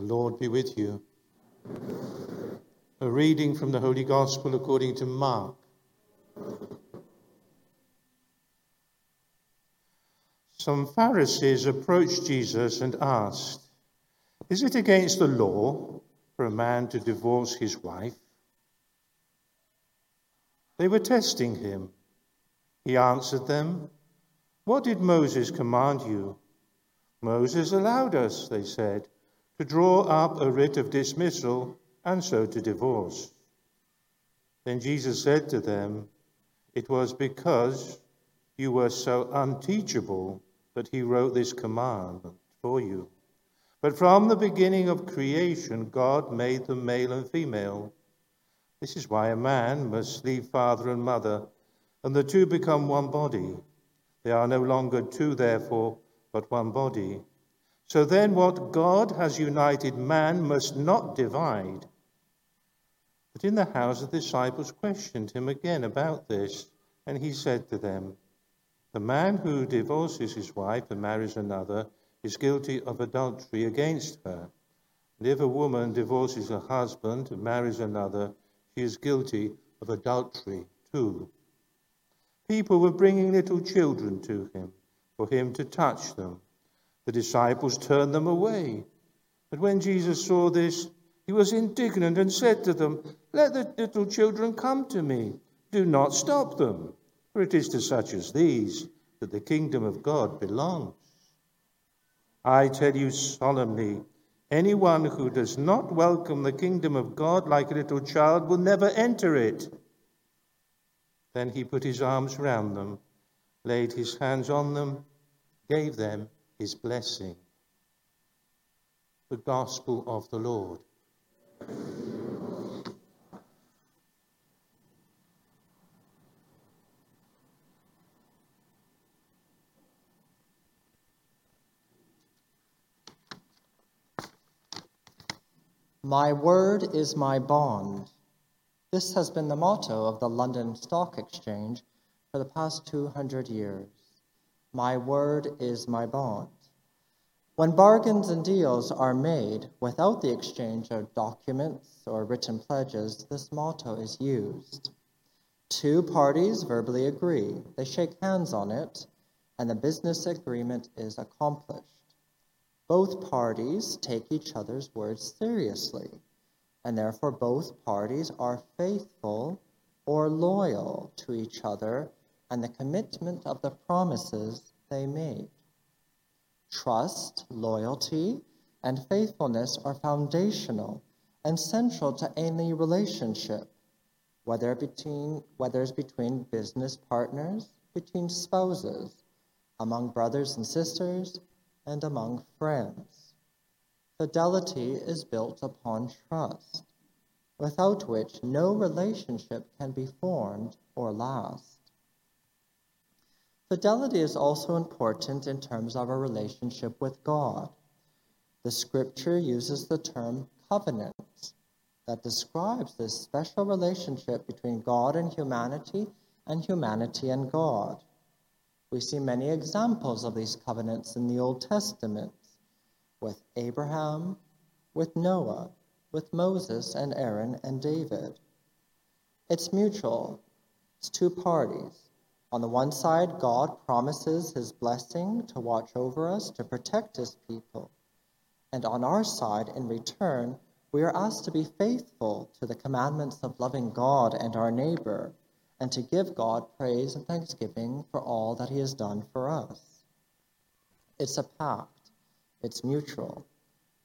The Lord be with you. A reading from the Holy Gospel according to Mark. Some Pharisees approached Jesus and asked, Is it against the law for a man to divorce his wife? They were testing him. He answered them, What did Moses command you? Moses allowed us, they said to draw up a writ of dismissal and so to divorce. Then Jesus said to them, It was because you were so unteachable that he wrote this commandment for you. But from the beginning of creation, God made them male and female. This is why a man must leave father and mother, and the two become one body. They are no longer two, therefore, but one body. So then, what God has united, man must not divide. But in the house, the disciples questioned him again about this, and he said to them, The man who divorces his wife and marries another is guilty of adultery against her. And if a woman divorces her husband and marries another, she is guilty of adultery too. People were bringing little children to him for him to touch them. The disciples turned them away. But when Jesus saw this, he was indignant and said to them, Let the little children come to me. Do not stop them, for it is to such as these that the kingdom of God belongs. I tell you solemnly, anyone who does not welcome the kingdom of God like a little child will never enter it. Then he put his arms round them, laid his hands on them, gave them his blessing. The Gospel of the Lord. My word is my bond. This has been the motto of the London Stock Exchange for the past 200 years. My word is my bond. When bargains and deals are made without the exchange of documents or written pledges, this motto is used. Two parties verbally agree, they shake hands on it, and the business agreement is accomplished. Both parties take each other's words seriously, and therefore both parties are faithful or loyal to each other and the commitment of the promises they made. Trust, loyalty, and faithfulness are foundational and central to any relationship, whether between whether it's between business partners, between spouses, among brothers and sisters, and among friends. Fidelity is built upon trust, without which no relationship can be formed or last. Fidelity is also important in terms of our relationship with God. The scripture uses the term covenant that describes this special relationship between God and humanity and humanity and God. We see many examples of these covenants in the Old Testament with Abraham, with Noah, with Moses and Aaron and David. It's mutual, it's two parties. On the one side, God promises his blessing to watch over us, to protect his people. And on our side, in return, we are asked to be faithful to the commandments of loving God and our neighbor, and to give God praise and thanksgiving for all that he has done for us. It's a pact, it's mutual.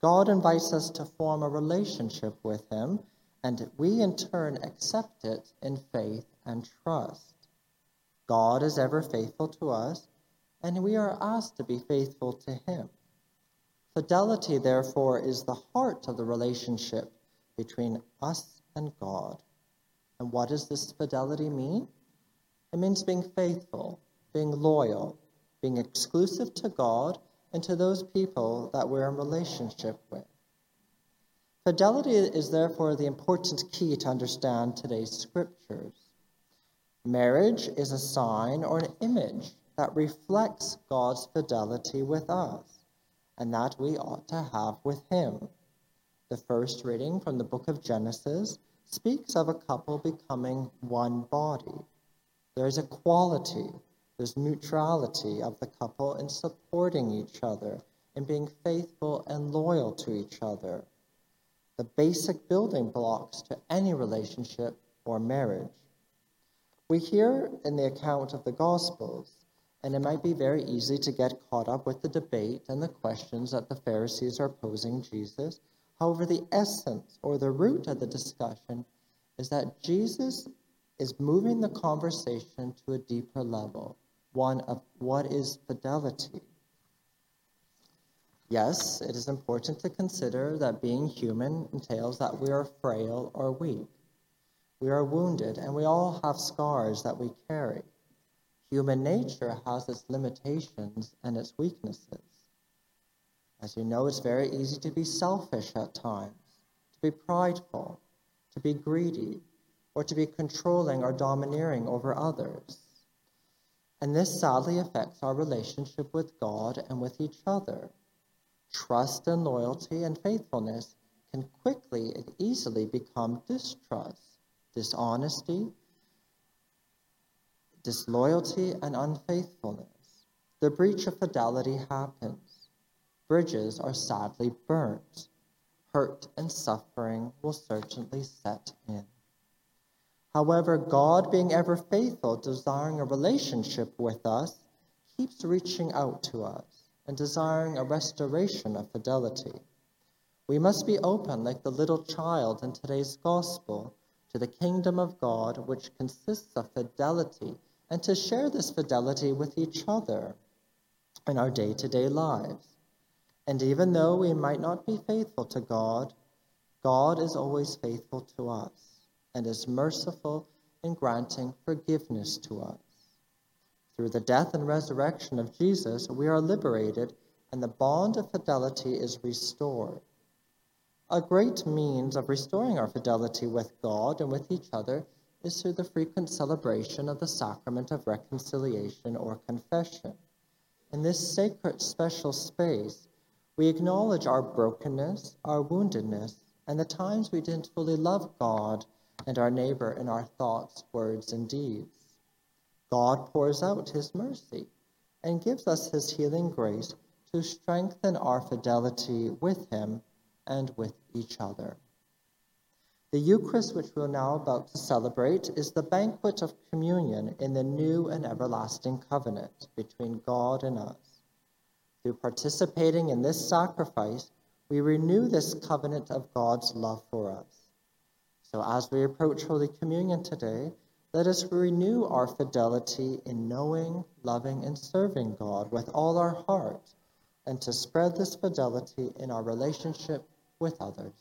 God invites us to form a relationship with him, and we in turn accept it in faith and trust. God is ever faithful to us, and we are asked to be faithful to Him. Fidelity, therefore, is the heart of the relationship between us and God. And what does this fidelity mean? It means being faithful, being loyal, being exclusive to God and to those people that we're in relationship with. Fidelity is therefore the important key to understand today's scriptures. Marriage is a sign or an image that reflects God's fidelity with us and that we ought to have with Him. The first reading from the book of Genesis speaks of a couple becoming one body. There is equality, there's mutuality of the couple in supporting each other in being faithful and loyal to each other. The basic building blocks to any relationship or marriage. We hear in the account of the Gospels, and it might be very easy to get caught up with the debate and the questions that the Pharisees are posing Jesus. However, the essence or the root of the discussion is that Jesus is moving the conversation to a deeper level, one of what is fidelity. Yes, it is important to consider that being human entails that we are frail or weak. We are wounded, and we all have scars that we carry. Human nature has its limitations and its weaknesses. As you know, it's very easy to be selfish at times, to be prideful, to be greedy, or to be controlling or domineering over others. And this sadly affects our relationship with God and with each other. Trust and loyalty and faithfulness can quickly and easily become distrust, dishonesty, disloyalty, and unfaithfulness. The breach of fidelity happens. Bridges are sadly burnt. Hurt and suffering will certainly set in. However, God, being ever faithful, desiring a relationship with us, keeps reaching out to us and desiring a restoration of fidelity. We must be open, like the little child in today's gospel, to the kingdom of God, which consists of fidelity, and to share this fidelity with each other in our day to day lives. And even though we might not be faithful to God, God is always faithful to us and is merciful in granting forgiveness to us. Through the death and resurrection of Jesus, we are liberated and the bond of fidelity is restored. A great means of restoring our fidelity with God and with each other is through the frequent celebration of the sacrament of reconciliation or confession. In this sacred special space, we acknowledge our brokenness, our woundedness, and the times we didn't fully love God and our neighbor in our thoughts, words, and deeds. God pours out his mercy and gives us his healing grace to strengthen our fidelity with him and with each other. The Eucharist, which we're now about to celebrate, is the banquet of communion in the new and everlasting covenant between God and us. Through participating in this sacrifice, we renew this covenant of God's love for us. So, as we approach Holy Communion today, let us renew our fidelity in knowing, loving, and serving God with all our heart, and to spread this fidelity in our relationship with others.